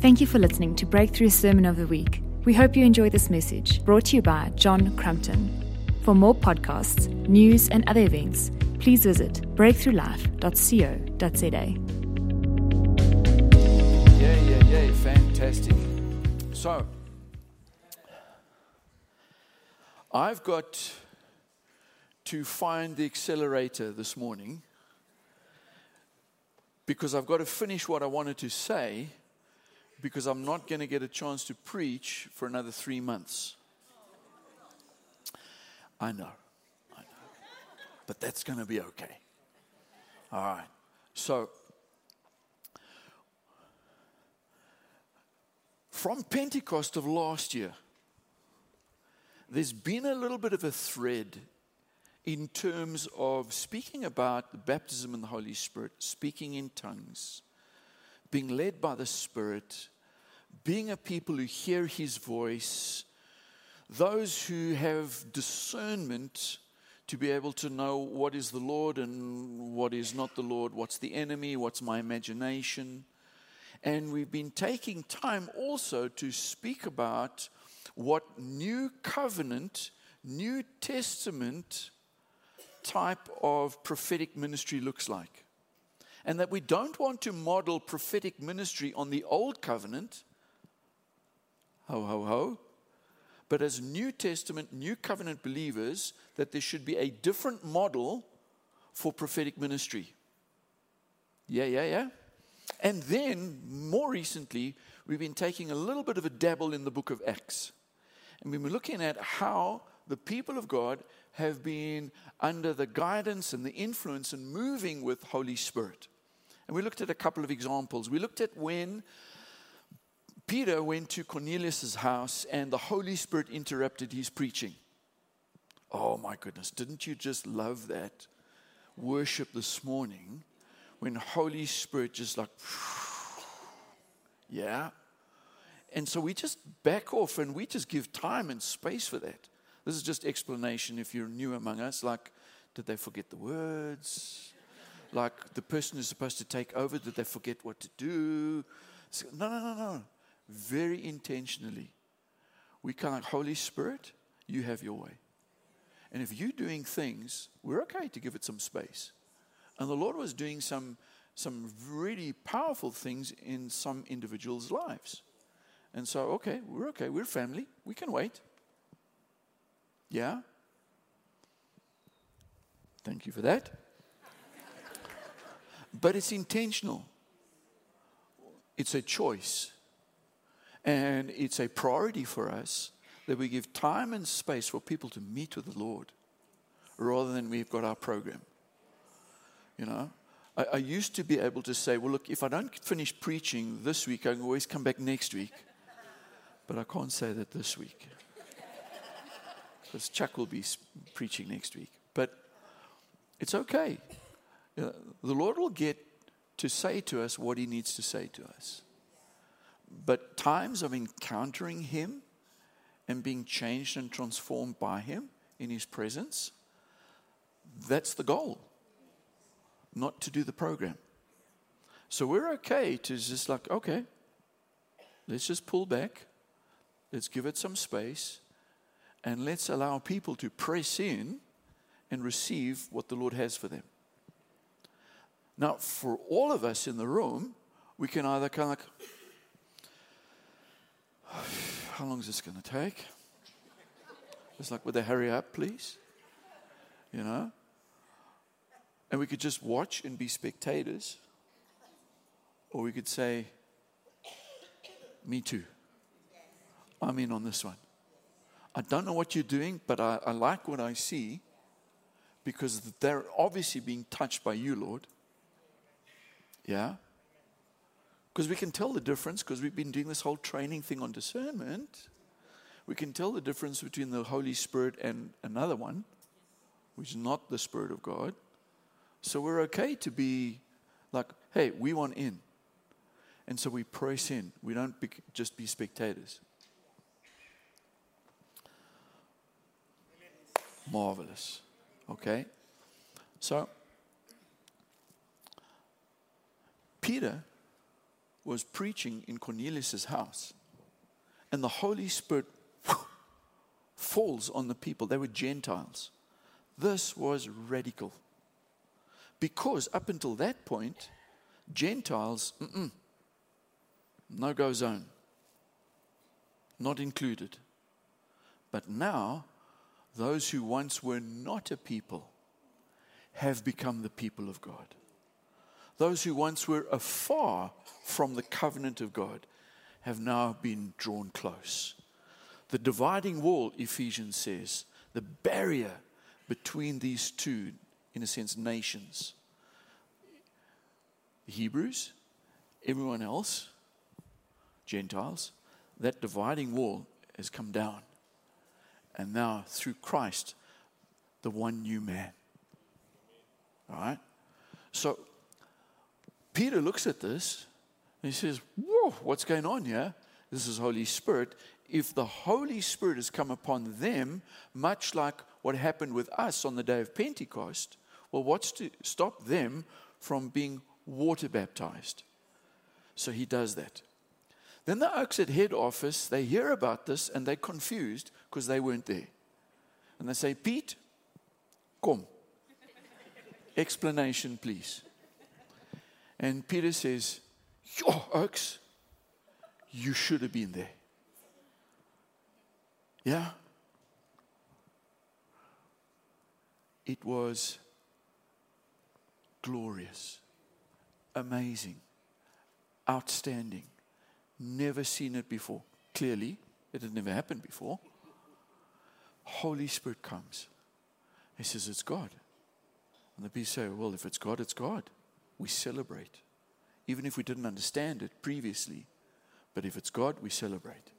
Thank you for listening to Breakthrough Sermon of the Week. We hope you enjoy this message brought to you by John Crumpton. For more podcasts, news, and other events, please visit breakthroughlife.co.za. Yeah, yeah, yeah. Fantastic. So, I've got to find the accelerator this morning because I've got to finish what I wanted to say because I'm not going to get a chance to preach for another three months. I know, I know. But that's going to be okay. All right. So, from Pentecost of last year, there's been a little bit of a thread in terms of speaking about the baptism in the Holy Spirit, speaking in tongues, being led by the Spirit, being a people who hear His voice, those who have discernment to be able to know what is the Lord and what is not the Lord, what's the enemy, what's my imagination. And we've been taking time also to speak about what New Covenant, New Testament type of prophetic ministry looks like. And that we don't want to model prophetic ministry on the Old Covenant, ho, ho, ho, but as New Testament, New Covenant believers, that there should be a different model for prophetic ministry. Yeah, yeah, yeah. And then, more recently, we've been taking a little bit of a dabble in the book of Acts. And we've been looking at how the people of God have been under the guidance and the influence and moving with Holy Spirit. And we looked at a couple of examples. We looked at when Peter went to Cornelius' house and the Holy Spirit interrupted his preaching. Oh my goodness, didn't you just love that worship this morning when Holy Spirit just like, yeah. And so we just back off and we just give time and space for that. This is just explanation if you're new among us. Like, did they forget the words? Like, the person who's supposed to take over, did they forget what to do? So, no, no, no, no. Very intentionally. We kind of, Holy Spirit, you have your way. And if you're doing things, we're okay to give it some space. And the Lord was doing some, some really powerful things in some individuals' lives. And so, okay, we're okay. We're family. We can wait. Yeah? Thank you for that. But it's intentional, it's a choice. And it's a priority for us that we give time and space for people to meet with the Lord rather than we've got our program. You know, I, I, used to be able to say, well, look, if I don't finish preaching this week, I can always come back next week. But I can't say that this week because Chuck will be preaching next week. But it's okay. Uh, the Lord will get to say to us what He needs to say to us. But times of encountering Him and being changed and transformed by Him in His presence, that's the goal, not to do the program. So we're okay to just like, okay, let's just pull back, let's give it some space, and let's allow people to press in and receive what the Lord has for them. Now, for all of us in the room, we can either kind of like, how long is this going to take? It's like, would they hurry up, please? You know? And we could just watch and be spectators. Or we could say, me too. I'm in on this one. I don't know what you're doing, but I, I like what I see because they're obviously being touched by you, Lord. Yeah? Because we can tell the difference because we've been doing this whole training thing on discernment. We can tell the difference between the Holy Spirit and another one, which is not the Spirit of God. So we're okay to be like, hey, we want in. And so we press in. We don't be, just be spectators. marvelous. Okay? So, Peter was preaching in Cornelius' house, and the Holy Spirit falls on the people. They were Gentiles. This was radical. Because up until that point, Gentiles, no go zone, not included. But now, those who once were not a people have become the people of God. Those who once were afar from the covenant of God have now been drawn close. The dividing wall, Ephesians says, the barrier between these two, in a sense, nations. The Hebrews, everyone else, Gentiles, that dividing wall has come down. And now, through Christ, the one new man. All right? So, Peter looks at this and he says, Whoa, what's going on here? This is Holy Spirit. If the Holy Spirit has come upon them, much like what happened with us on the day of Pentecost, well, what's to stop them from being water baptized? So he does that. Then the Oaks at head office, they hear about this and they're confused because they weren't there. And they say, Pete, come. Explanation, please. And Peter says, Yo, Oaks, you should have been there. Yeah? It was glorious, amazing, outstanding. Never seen it before. Clearly, it had never happened before. Holy Spirit comes. He says, It's God. And the people say, Well, if it's God, it's God. We celebrate. Even if we didn't understand it previously. But if it's God, we celebrate.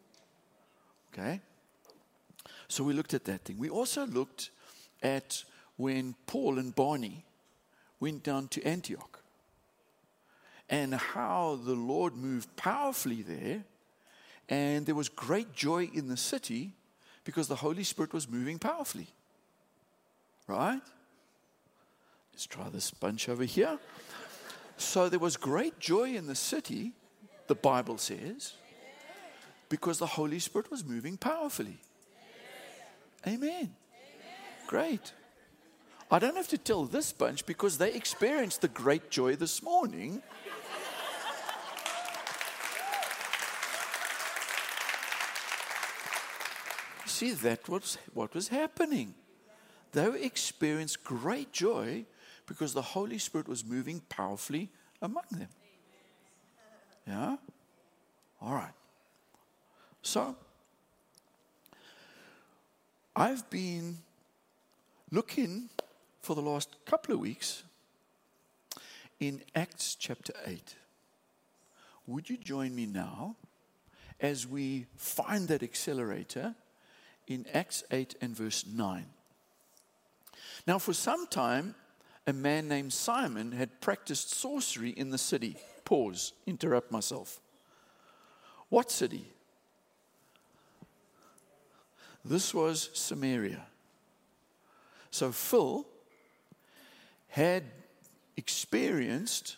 Okay? So we looked at that thing. We also looked at when Paul and Barney went down to Antioch and how the Lord moved powerfully there. And there was great joy in the city because the Holy Spirit was moving powerfully. Right? Let's try this bunch over here. So there was great joy in the city, the Bible says, because the Holy Spirit was moving powerfully. Amen. Great. I don't have to tell this bunch because they experienced the great joy this morning. See, that was what was happening. They experienced great joy because the Holy Spirit was moving powerfully among them. Yeah? All right. So, I've been looking for the last couple of weeks in Acts chapter 8. Would you join me now as we find that accelerator in Acts 8 and verse 9? Now, for some time, a man named Simon had practiced sorcery in the city. Pause, interrupt myself. What city? This was Samaria. So Phil had experienced,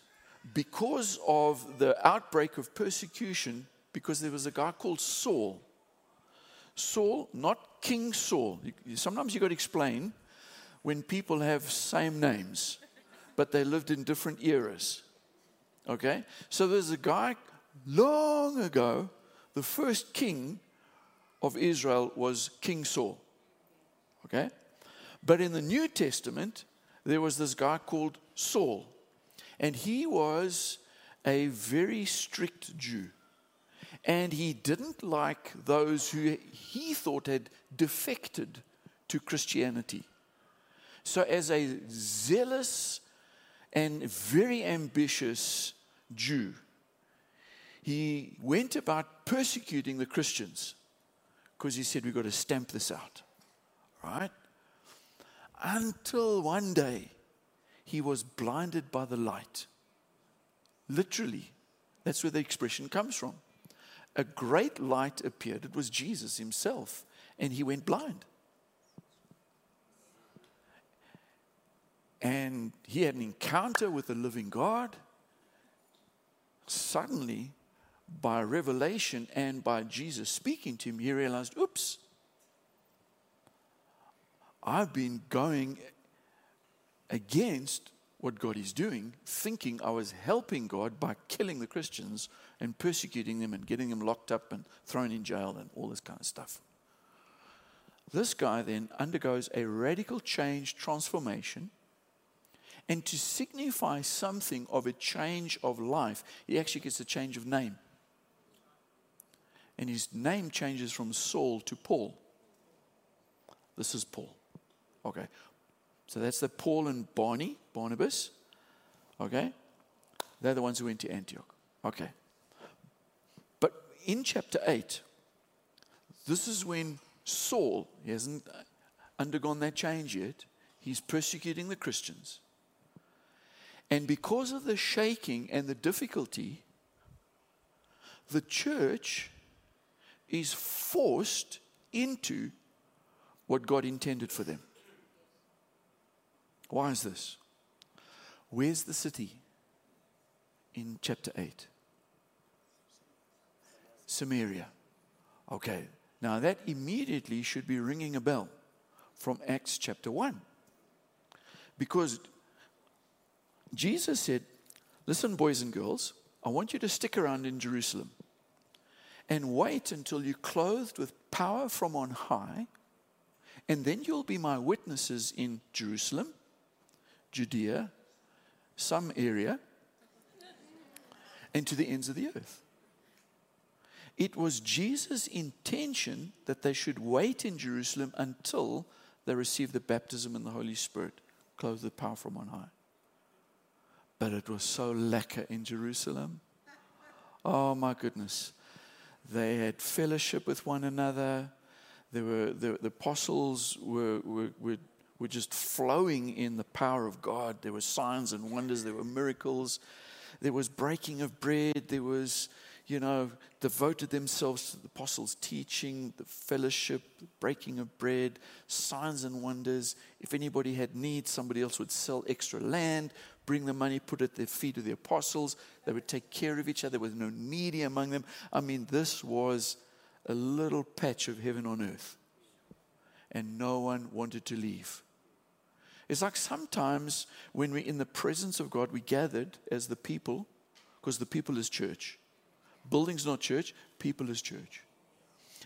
because of the outbreak of persecution, because there was a guy called Saul. Saul, not King Saul. Sometimes you've got to explain when people have same names, but they lived in different eras. Okay? So there's a guy long ago, the first king of Israel was King Saul. Okay? But in the New Testament, there was this guy called Saul. And he was a very strict Jew. And he didn't like those who he thought had defected to Christianity. So, as a zealous and very ambitious Jew, he went about persecuting the Christians because he said, We've got to stamp this out. Right? Until one day he was blinded by the light. Literally, that's where the expression comes from. A great light appeared. It was Jesus himself, and he went blind. And he had an encounter with the living God. suddenly, by revelation and by Jesus speaking to him, he realized, oops, I've been going against what God is doing, thinking I was helping God by killing the Christians and persecuting them and getting them locked up and thrown in jail and all this kind of stuff. This guy then undergoes a radical change, transformation, and to signify something of a change of life, he actually gets a change of name. And his name changes from Saul to Paul. This is Paul. Okay. So that's the Paul and Barney, Barnabas. Okay. They're the ones who went to Antioch. Okay. But in chapter 8, this is when Saul, he hasn't undergone that change yet, he's persecuting the Christians. And because of the shaking and the difficulty, the church is forced into what God intended for them. Why is this? Where's the city in chapter 8? Samaria. Okay, now that immediately should be ringing a bell from Acts chapter 1. Because Jesus said, Listen, boys and girls, I want you to stick around in Jerusalem and wait until you're clothed with power from on high, and then you'll be my witnesses in Jerusalem Judea, Samaria, and to the ends of the earth. It was Jesus' intention that they should wait in Jerusalem until they receive the baptism in the Holy Spirit, clothed with power from on high. But it was so lekker in Jerusalem. Oh my goodness. They had fellowship with one another. There were, the, the apostles were, were, were were just flowing in the power of God. There were signs and wonders, there were miracles, there was breaking of bread, there was, you know, devoted themselves to the apostles' teaching, the fellowship, the breaking of bread, signs and wonders. If anybody had need, somebody else would sell extra land, bring the money, put it at the feet of the apostles. They would take care of each other. There was no needy among them. I mean, this was a little patch of heaven on earth. And no one wanted to leave. It's like sometimes when we're in the presence of God, we gathered as the people, because the people is church. Building's not church, people is church.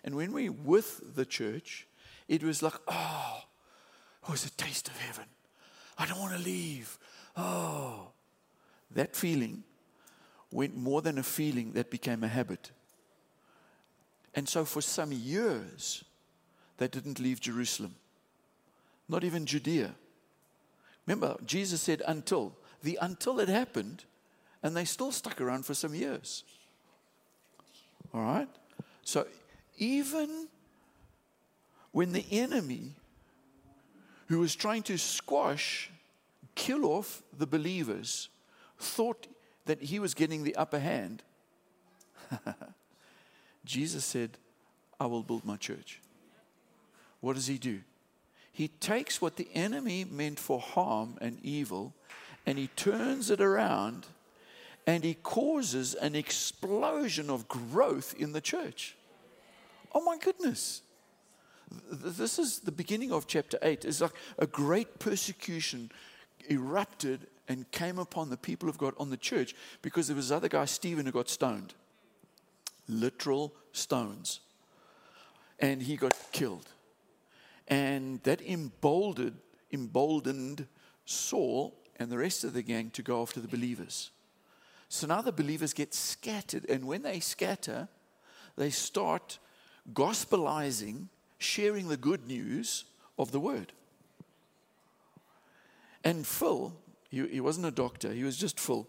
And when we're with the church, it was like, oh, oh it was a taste of heaven. I don't want to leave. Oh, that feeling went more than a feeling, that became a habit. And so for some years, they didn't leave Jerusalem, not even Judea. Remember, Jesus said until. The until it happened, and they still stuck around for some years. All right? So even when the enemy who was trying to squash, kill off the believers, thought that he was getting the upper hand, Jesus said, I will build my church. What does he do? He takes what the enemy meant for harm and evil and he turns it around and he causes an explosion of growth in the church. Oh my goodness. This is the beginning of chapter 8. It's like a great persecution erupted and came upon the people of God on the church because there was other guy, Stephen, who got stoned. Literal stones. And he got killed. And that emboldened, emboldened Saul and the rest of the gang to go after the believers. So now the believers get scattered. And when they scatter, they start gospelizing, sharing the good news of the word. And Phil, he, he wasn't a doctor, he was just Phil.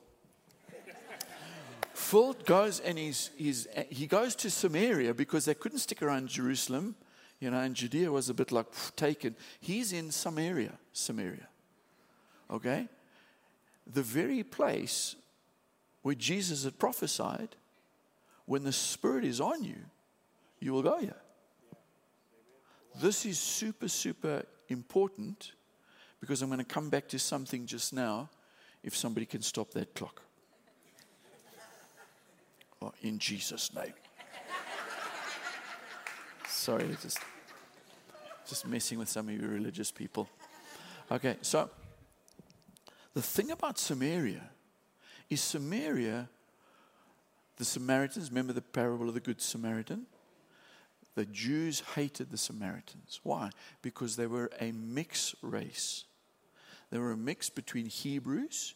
Phil goes and he's, he's, he goes to Samaria because they couldn't stick around Jerusalem you know, and Judea was a bit like taken. He's in Samaria, Samaria. Okay? The very place where Jesus had prophesied, when the Spirit is on you, you will go here. This is super, super important because I'm going to come back to something just now if somebody can stop that clock. Oh, in Jesus' name. Sorry, just, just messing with some of you religious people. Okay, so the thing about Samaria is Samaria, the Samaritans, remember the parable of the Good Samaritan? The Jews hated the Samaritans. Why? Because they were a mixed race. They were a mix between Hebrews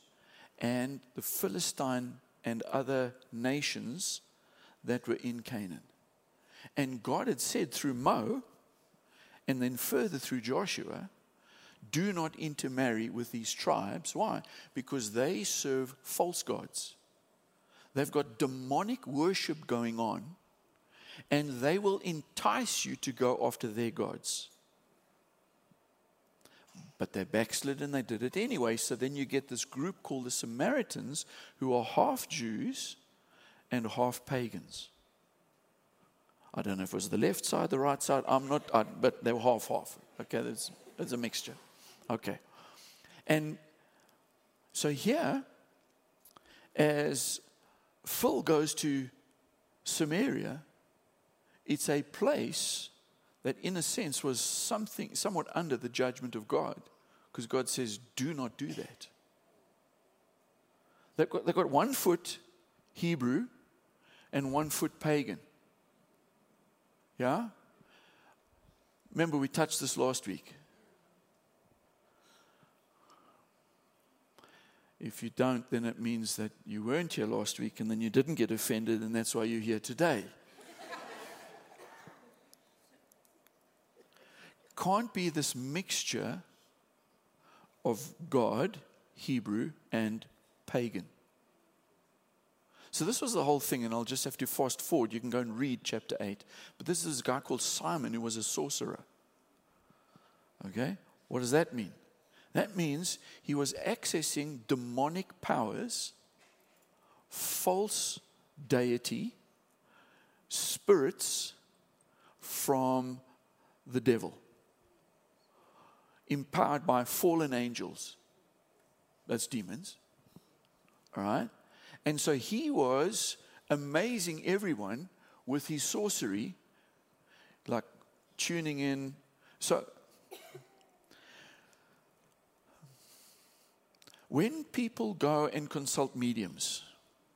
and the Philistine and other nations that were in Canaan. And God had said through Mo, and then further through Joshua, do not intermarry with these tribes. Why? Because they serve false gods. They've got demonic worship going on, and they will entice you to go after their gods. But they backslid and they did it anyway. So then you get this group called the Samaritans who are half Jews and half pagans. I don't know if it was the left side, the right side. I'm not, I, but they were half half. Okay, there's, there's a mixture. Okay. And so here, as Phil goes to Samaria, it's a place that, in a sense, was something somewhat under the judgment of God, because God says, "Do not do that." They've got, they've got one foot Hebrew and one foot pagan. Yeah. Remember, we touched this last week. If you don't, then it means that you weren't here last week and then you didn't get offended, and that's why you're here today. Can't be this mixture of God, Hebrew, and pagan. So, this was the whole thing, and I'll just have to fast forward. You can go and read chapter 8. But this is a guy called Simon who was a sorcerer. Okay? What does that mean? That means he was accessing demonic powers, false deity, spirits from the devil, empowered by fallen angels. That's demons. All right? And so he was amazing everyone with his sorcery, like tuning in. So when people go and consult mediums,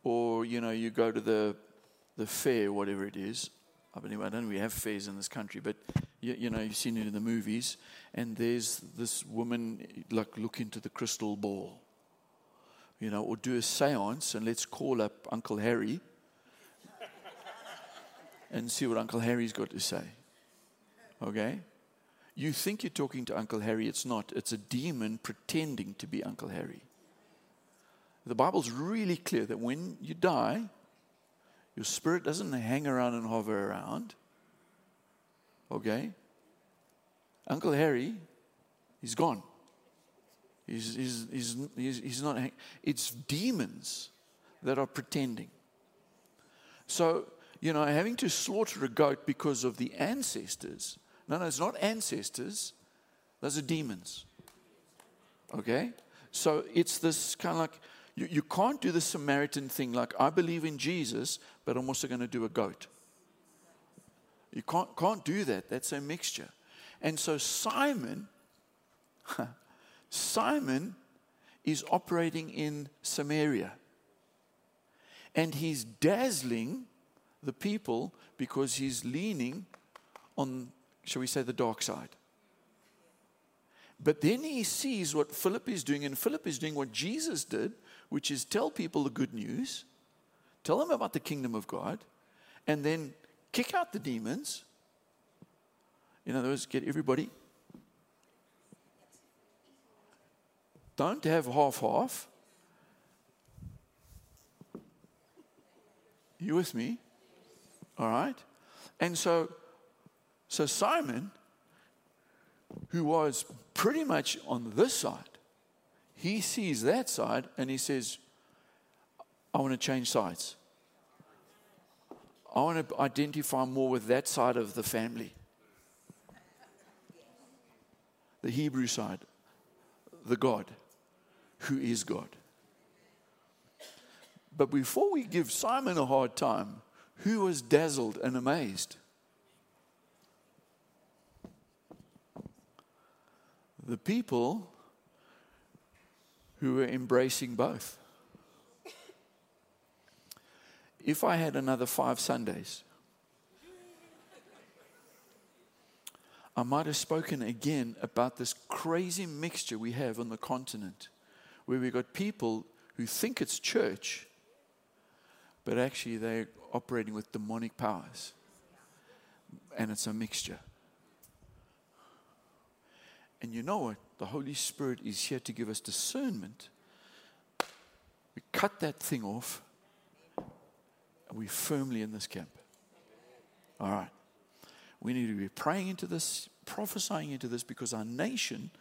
or you know, you go to the the fair, whatever it is. I mean, I don't know we have fairs in this country, but you, you, know, you've seen it in the movies. And there's this woman like look into the crystal ball, you know, or do a séance and let's call up Uncle Harry and see what Uncle Harry's got to say. Okay? You think you're talking to Uncle Harry, it's not. It's a demon pretending to be Uncle Harry. The Bible's really clear that when you die, your spirit doesn't hang around and hover around. Okay? Uncle Harry, he's gone. He's, he's, he's, he's, he's not, it's demons that are pretending. So, you know, having to slaughter a goat because of the ancestors. No, no, it's not ancestors, those are demons. Okay? So it's this kind of like, you, you can't do the Samaritan thing like, I believe in Jesus, but I'm also going to do a goat. You can't, can't do that. That's a mixture. And so Simon, Simon is operating in Samaria. And he's dazzling the people because he's leaning on, shall we say, the dark side. But then he sees what Philip is doing, and Philip is doing what Jesus did which is tell people the good news, tell them about the kingdom of God, and then kick out the demons. In other words, get everybody. Don't have half half. You with me? All right? And so so Simon who was pretty much on this side he sees that side and he says, I want to change sides. I want to identify more with that side of the family. The Hebrew side, the God who is God. But before we give Simon a hard time, who was dazzled and amazed? The people who were embracing both. If I had another five Sundays, I might have spoken again about this crazy mixture we have on the continent where we've got people who think it's church, but actually they're operating with demonic powers. And it's a mixture. And you know what? The Holy Spirit is here to give us discernment. We cut that thing off, and we're firmly in this camp. All right. We need to be praying into this, prophesying into this, because our nation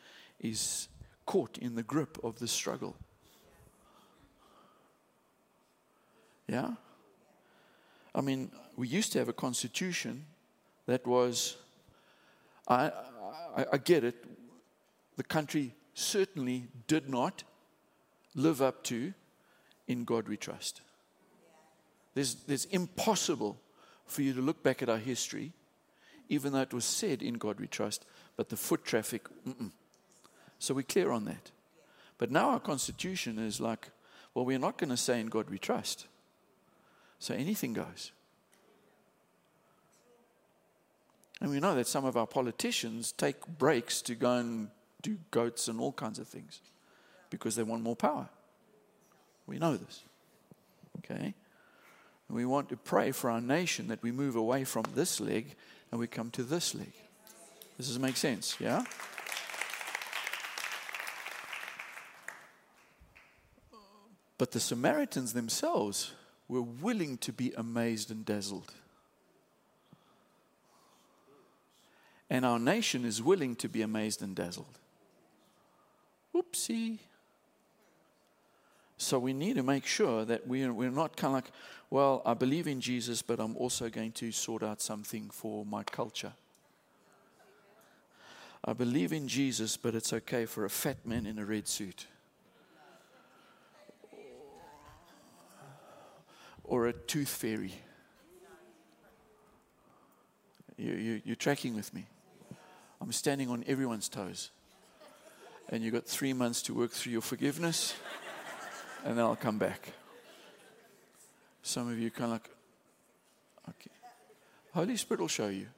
is caught in the grip of the struggle. Yeah? I mean, we used to have a constitution that was, I, I, I get it, the country certainly did not live up to in God we trust. There's, there's impossible for you to look back at our history, even though it was said in God we trust, but the foot traffic, mm-mm. so we're clear on that. But now our constitution is like, well, we're not going to say in God we trust. So anything goes. And we know that some of our politicians take breaks to go and do goats and all kinds of things because they want more power. We know this. Okay? We want to pray for our nation that we move away from this leg and we come to this leg. Does this make sense? Yeah? But the Samaritans themselves were willing to be amazed and dazzled. And our nation is willing to be amazed and dazzled. Oopsie. So we need to make sure that we're, we're not kind of like, well, I believe in Jesus, but I'm also going to sort out something for my culture. I believe in Jesus, but it's okay for a fat man in a red suit. Or a tooth fairy. You, you, you're tracking with me. I'm standing on everyone's toes and you've got three months to work through your forgiveness, and then I'll come back. Some of you kind of like, okay. Holy Spirit will show you.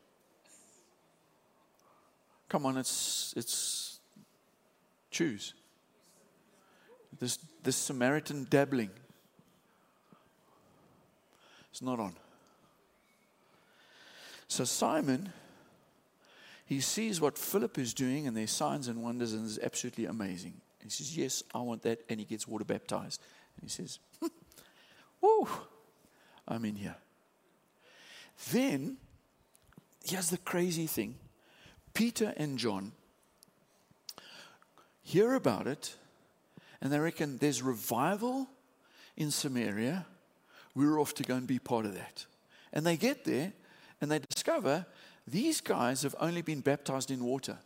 Come on, it's it's choose. This this Samaritan dabbling. It's not on. So Simon he sees what Philip is doing, and there's signs and wonders, and it's absolutely amazing. He says, Yes, I want that. And he gets water baptized. And he says, Whoa, I'm in here. Then, here's the crazy thing Peter and John hear about it, and they reckon there's revival in Samaria. We're off to go and be part of that. And they get there, and they discover these guys have only been baptized in water.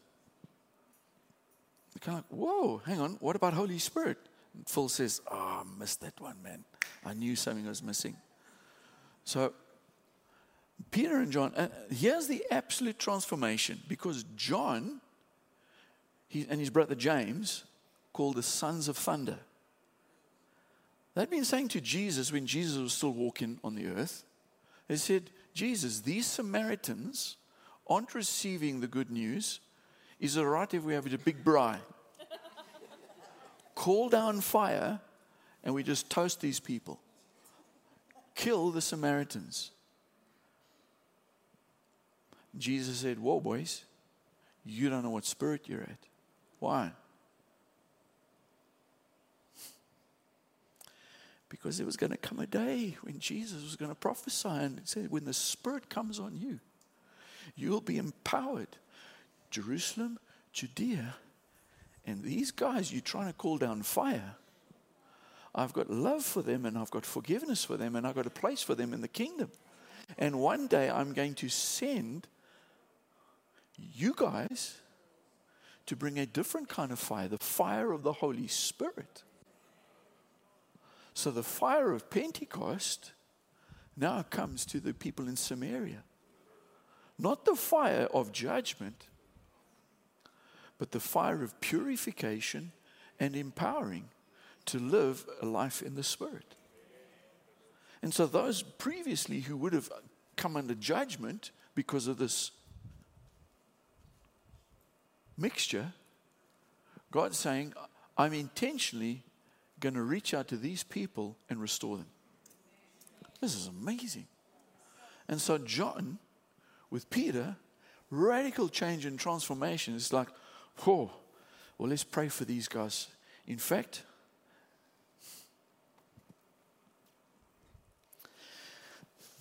Kind of like, whoa, hang on, what about Holy Spirit? And Phil says, oh, I missed that one, man. I knew something was missing. So, Peter and John, uh, here's the absolute transformation because John he, and his brother James, called the sons of thunder, they'd been saying to Jesus when Jesus was still walking on the earth, they said, Jesus, these Samaritans aren't receiving the good news, is it right if we have a big braai? Call down fire and we just toast these people. Kill the Samaritans. Jesus said, Whoa, boys, you don't know what spirit you're at. Why? Because there was going to come a day when Jesus was going to prophesy and say, when the Spirit comes on you, You'll be empowered. Jerusalem, Judea, and these guys you're trying to call down fire. I've got love for them and I've got forgiveness for them and I've got a place for them in the kingdom. And one day I'm going to send you guys to bring a different kind of fire, the fire of the Holy Spirit. So the fire of Pentecost now comes to the people in Samaria. Not the fire of judgment, but the fire of purification and empowering to live a life in the Spirit. And so, those previously who would have come under judgment because of this mixture, God's saying, I'm intentionally going to reach out to these people and restore them. This is amazing. And so, John, with Peter, radical change and transformation is like, oh, well, let's pray for these guys. In fact,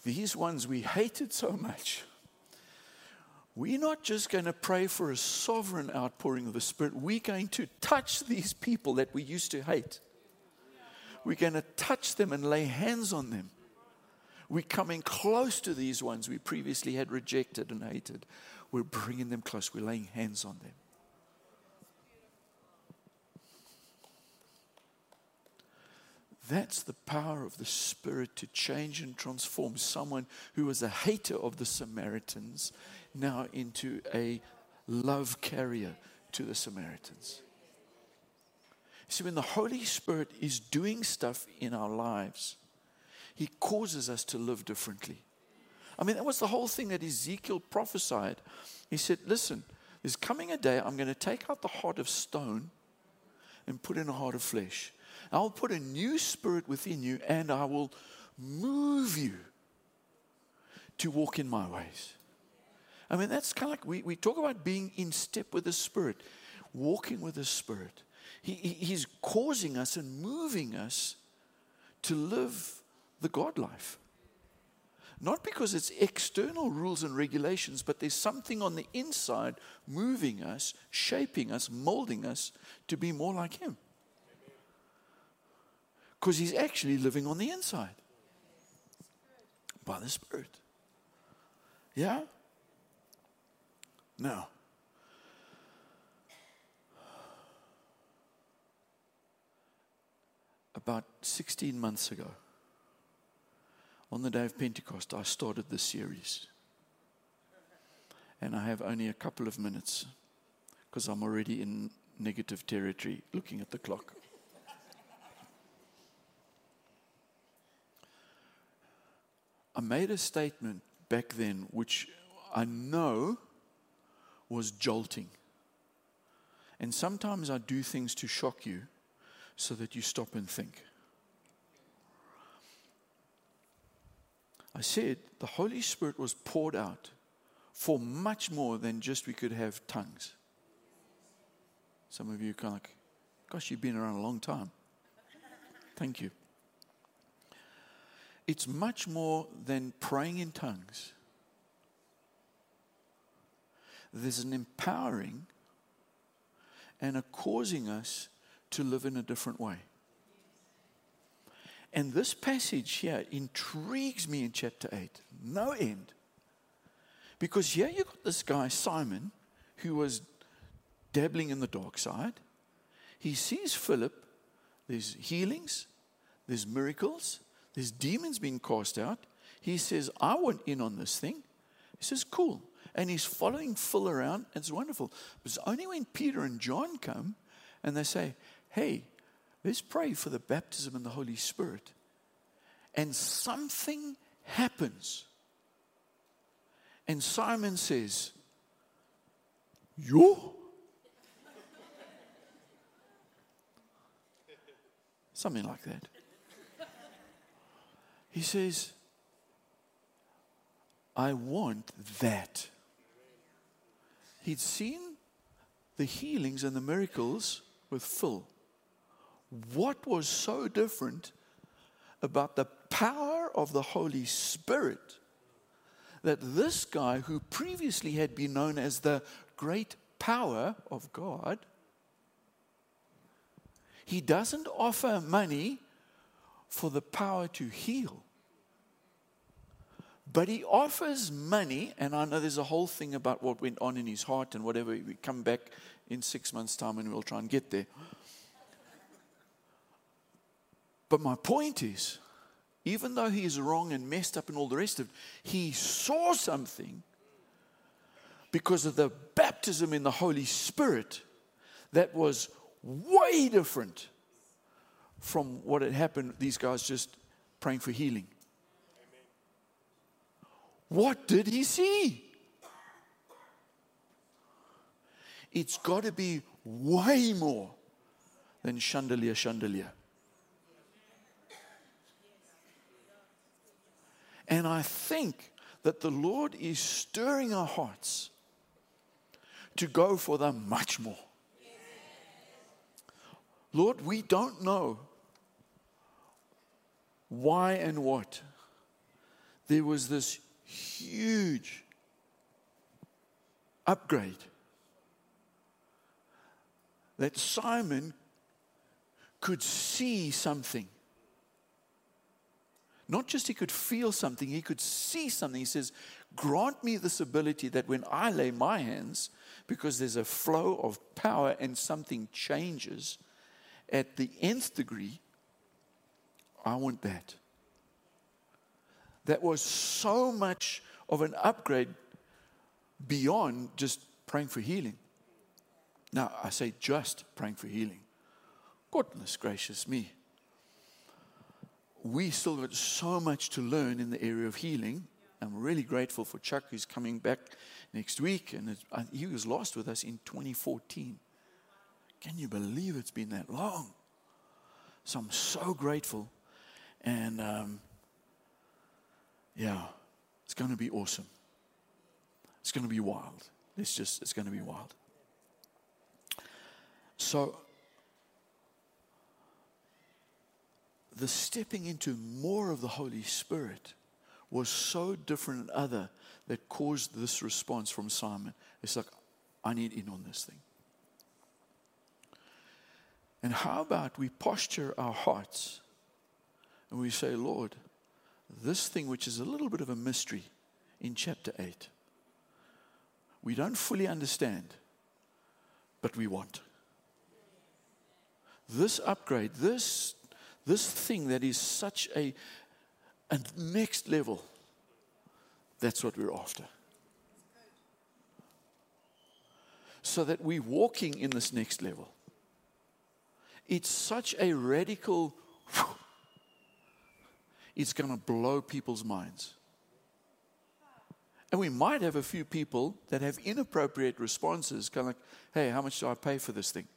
these ones we hated so much. We're not just going to pray for a sovereign outpouring of the Spirit. We're going to touch these people that we used to hate. We're going to touch them and lay hands on them. We're coming close to these ones we previously had rejected and hated. We're bringing them close. We're laying hands on them. That's the power of the Spirit to change and transform someone who was a hater of the Samaritans now into a love carrier to the Samaritans. See, when the Holy Spirit is doing stuff in our lives, He causes us to live differently. I mean, that was the whole thing that Ezekiel prophesied. He said, Listen, there's coming a day I'm going to take out the heart of stone and put in a heart of flesh. I'll put a new spirit within you and I will move you to walk in my ways. I mean, that's kind of like we, we talk about being in step with the Spirit, walking with the Spirit. He, he's causing us and moving us to live the God life. Not because it's external rules and regulations, but there's something on the inside moving us, shaping us, molding us to be more like Him because he's actually living on the inside by the Spirit. Yeah? Now, about 16 months ago, on the day of Pentecost, I started this series. And I have only a couple of minutes because I'm already in negative territory looking at the clock. I made a statement back then which I know was jolting. And sometimes I do things to shock you so that you stop and think. I said the Holy Spirit was poured out for much more than just we could have tongues. Some of you kind of like, gosh, you've been around a long time. Thank you. It's much more than praying in tongues. There's an empowering and a causing us to live in a different way. And this passage here intrigues me in chapter 8, no end. Because here you've got this guy, Simon, who was dabbling in the dark side. He sees Philip, there's healings, there's miracles, there's demons being cast out. He says, I want in on this thing. He says, cool. And he's following Phil around. It's wonderful. But it's only when Peter and John come and they say, hey, let's pray for the baptism in the Holy Spirit. And something happens. And Simon says, You? Something like that. He says, I want that. He'd seen the healings and the miracles with Phil. What was so different about the power of the Holy Spirit that this guy, who previously had been known as the great power of God, he doesn't offer money for the power to heal. But he offers money, and I know there's a whole thing about what went on in his heart and whatever. We come back in six months' time and we'll try and get there. But my point is, even though he is wrong and messed up and all the rest of it, he saw something because of the baptism in the Holy Spirit that was way different from what had happened. These guys just praying for healing. What did he see? It's got to be way more than chandelier, chandelier. And I think that the Lord is stirring our hearts to go for the much more. Lord, we don't know why and what. There was this huge upgrade that Simon could see something. Not just he could feel something, he could see something. He says, Grant me this ability that when I lay my hands, because there's a flow of power and something changes at the nth degree, I want that. That was so much of an upgrade beyond just praying for healing. Now, I say just praying for healing. Goodness gracious me. We still got so much to learn in the area of healing. I'm really grateful for Chuck, who's coming back next week. And uh, he was lost with us in 2014. Can you believe it's been that long? So I'm so grateful. And um, yeah, it's going to be awesome. It's going to be wild. It's just, it's going to be wild. So, the stepping into more of the Holy Spirit was so different and other that caused this response from Simon. It's like, I need in on this thing. And how about we posture our hearts and we say, Lord, this thing which is a little bit of a mystery in chapter 8, we don't fully understand, but we want. This upgrade, this, this thing that is such a, a next level, that's what we're after. So that we're walking in this next level. It's such a radical, it's going to blow people's minds. And we might have a few people that have inappropriate responses, kind of like, hey, how much do I pay for this thing?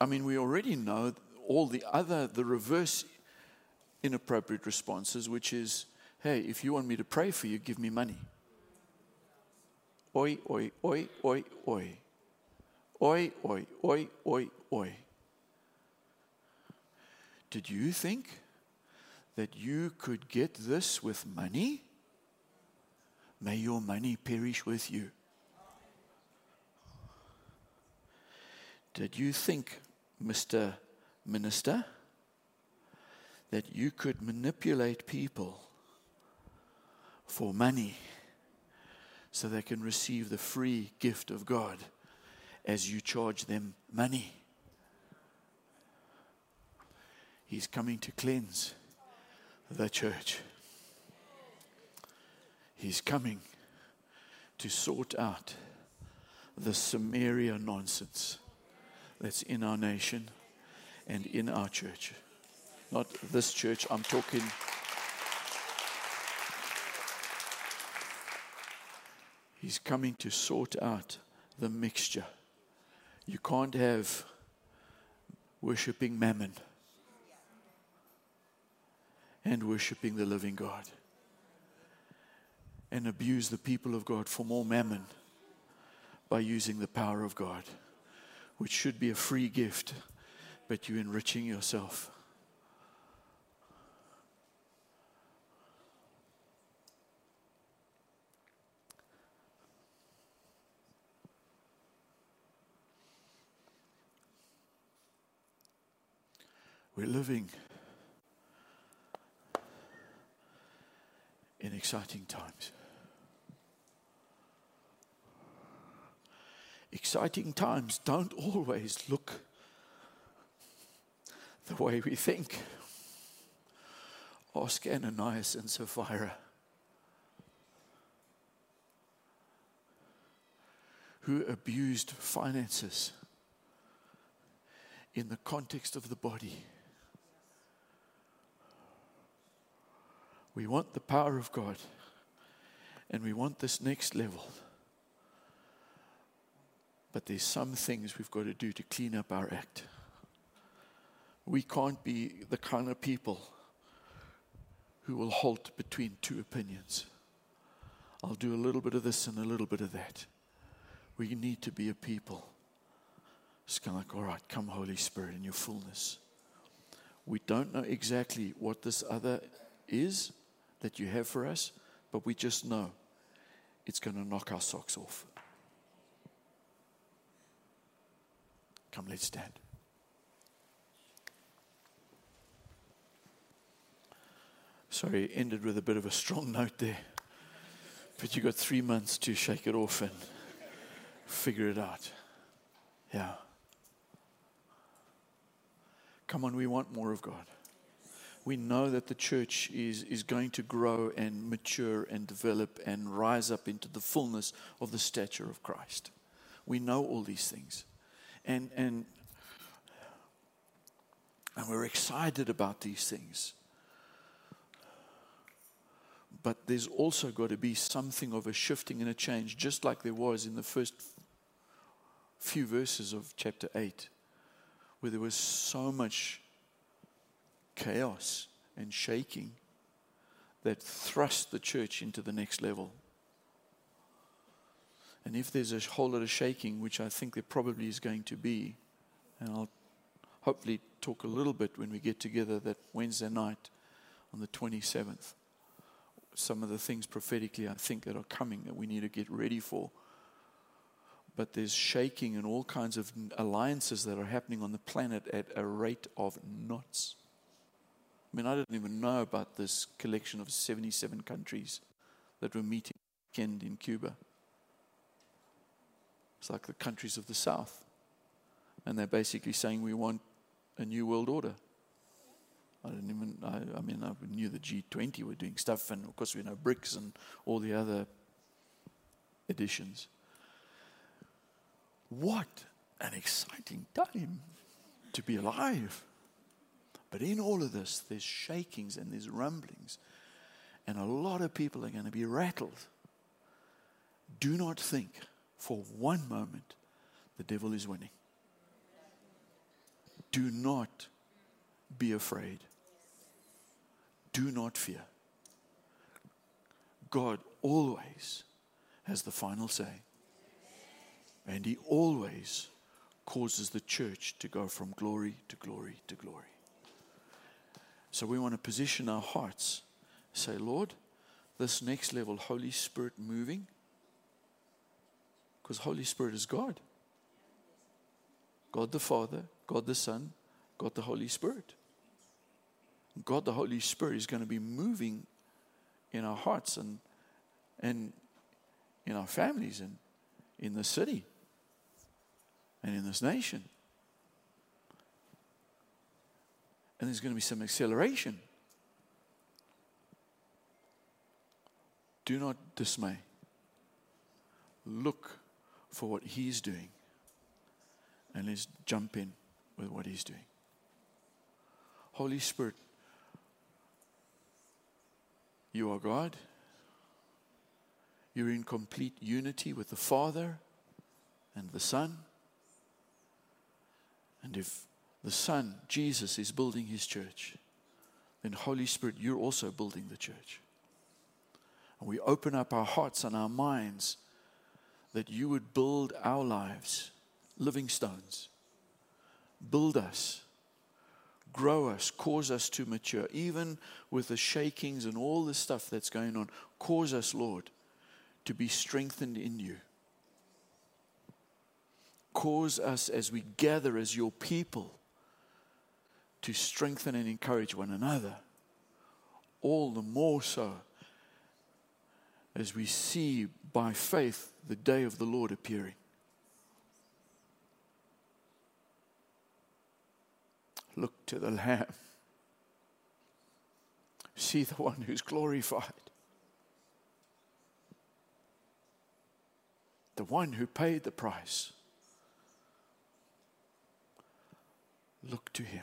I mean, we already know all the other, the reverse inappropriate responses, which is, hey, if you want me to pray for you, give me money. Oi, oi, oi, oi, oi. Oi, oi, oi, oi, oi. Did you think that you could get this with money? May your money perish with you. Did you think, Mr. Minister, that you could manipulate people for money so they can receive the free gift of God as you charge them money? He's coming to cleanse the church. He's coming to sort out the Samaria nonsense that's in our nation and in our church. Not this church, I'm talking. He's coming to sort out the mixture. You can't have worshiping mammon and worshiping the living God and abuse the people of God for more mammon by using the power of God, which should be a free gift, but you're enriching yourself. We're living exciting times. exciting times don't always look the way we think. Ask Ananias and Sapphira. Who abused finances in the context of the body. We want the power of God and we want this next level. But there's some things we've got to do to clean up our act. We can't be the kind of people who will halt between two opinions. I'll do a little bit of this and a little bit of that. We need to be a people. It's kind of like, all right, come, Holy Spirit, in your fullness. We don't know exactly what this other is that you have for us, but we just know it's going to knock our socks off. Come, let's stand. Sorry, ended with a bit of a strong note there. But you got three months to shake it off and figure it out. Yeah. Come on, we want more of God. We know that the church is, is going to grow and mature and develop and rise up into the fullness of the stature of Christ. We know all these things. And, and, and we're excited about these things. But there's also got to be something of a shifting and a change, just like there was in the first few verses of chapter 8, where there was so much chaos and shaking that thrust the church into the next level. And if there's a whole lot of shaking, which I think there probably is going to be, and I'll hopefully talk a little bit when we get together that Wednesday night on the 27th some of the things prophetically I think that are coming that we need to get ready for. But there's shaking and all kinds of alliances that are happening on the planet at a rate of knots. I mean, I didn't even know about this collection of 77 countries that were meeting weekend in Cuba. It's like the countries of the South. And they're basically saying we want a new world order. I didn't even, I, I mean, I knew the G20 were doing stuff, and of course, we know BRICS and all the other editions. What an exciting time to be alive. But in all of this, there's shakings and there's rumblings, and a lot of people are going to be rattled. Do not think for one moment the devil is winning. Do not be afraid. Do not fear. God always has the final say. And He always causes the church to go from glory to glory to glory. So we want to position our hearts, say, Lord, this next level, Holy Spirit moving, because Holy Spirit is God. God the Father, God the Son, God the Holy Spirit. God the Holy Spirit is going to be moving in our hearts and, and in our families and in the city and in this nation. And there's going to be some acceleration. Do not dismay. Look for what He's doing and let's jump in with what He's doing. Holy Spirit, you are God. You're in complete unity with the Father and the Son. And if the Son, Jesus, is building his church, then Holy Spirit, you're also building the church. And we open up our hearts and our minds that you would build our lives, living stones. Build us grow us, cause us to mature, even with the shakings and all the stuff that's going on. Cause us, Lord, to be strengthened in you. Cause us as we gather as your people to strengthen and encourage one another. All the more so as we see by faith the day of the Lord appearing. Look to the Lamb. See the one who's glorified. The one who paid the price. Look to him.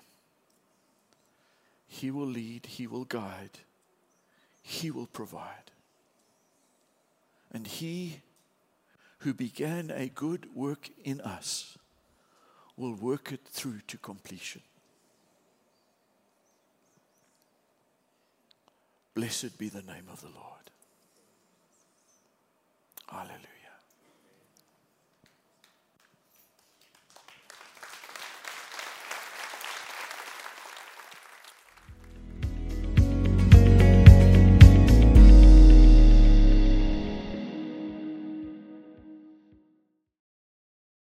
He will lead, He will guide, He will provide. And He who began a good work in us will work it through to completion. Blessed be the name of the Lord. Hallelujah.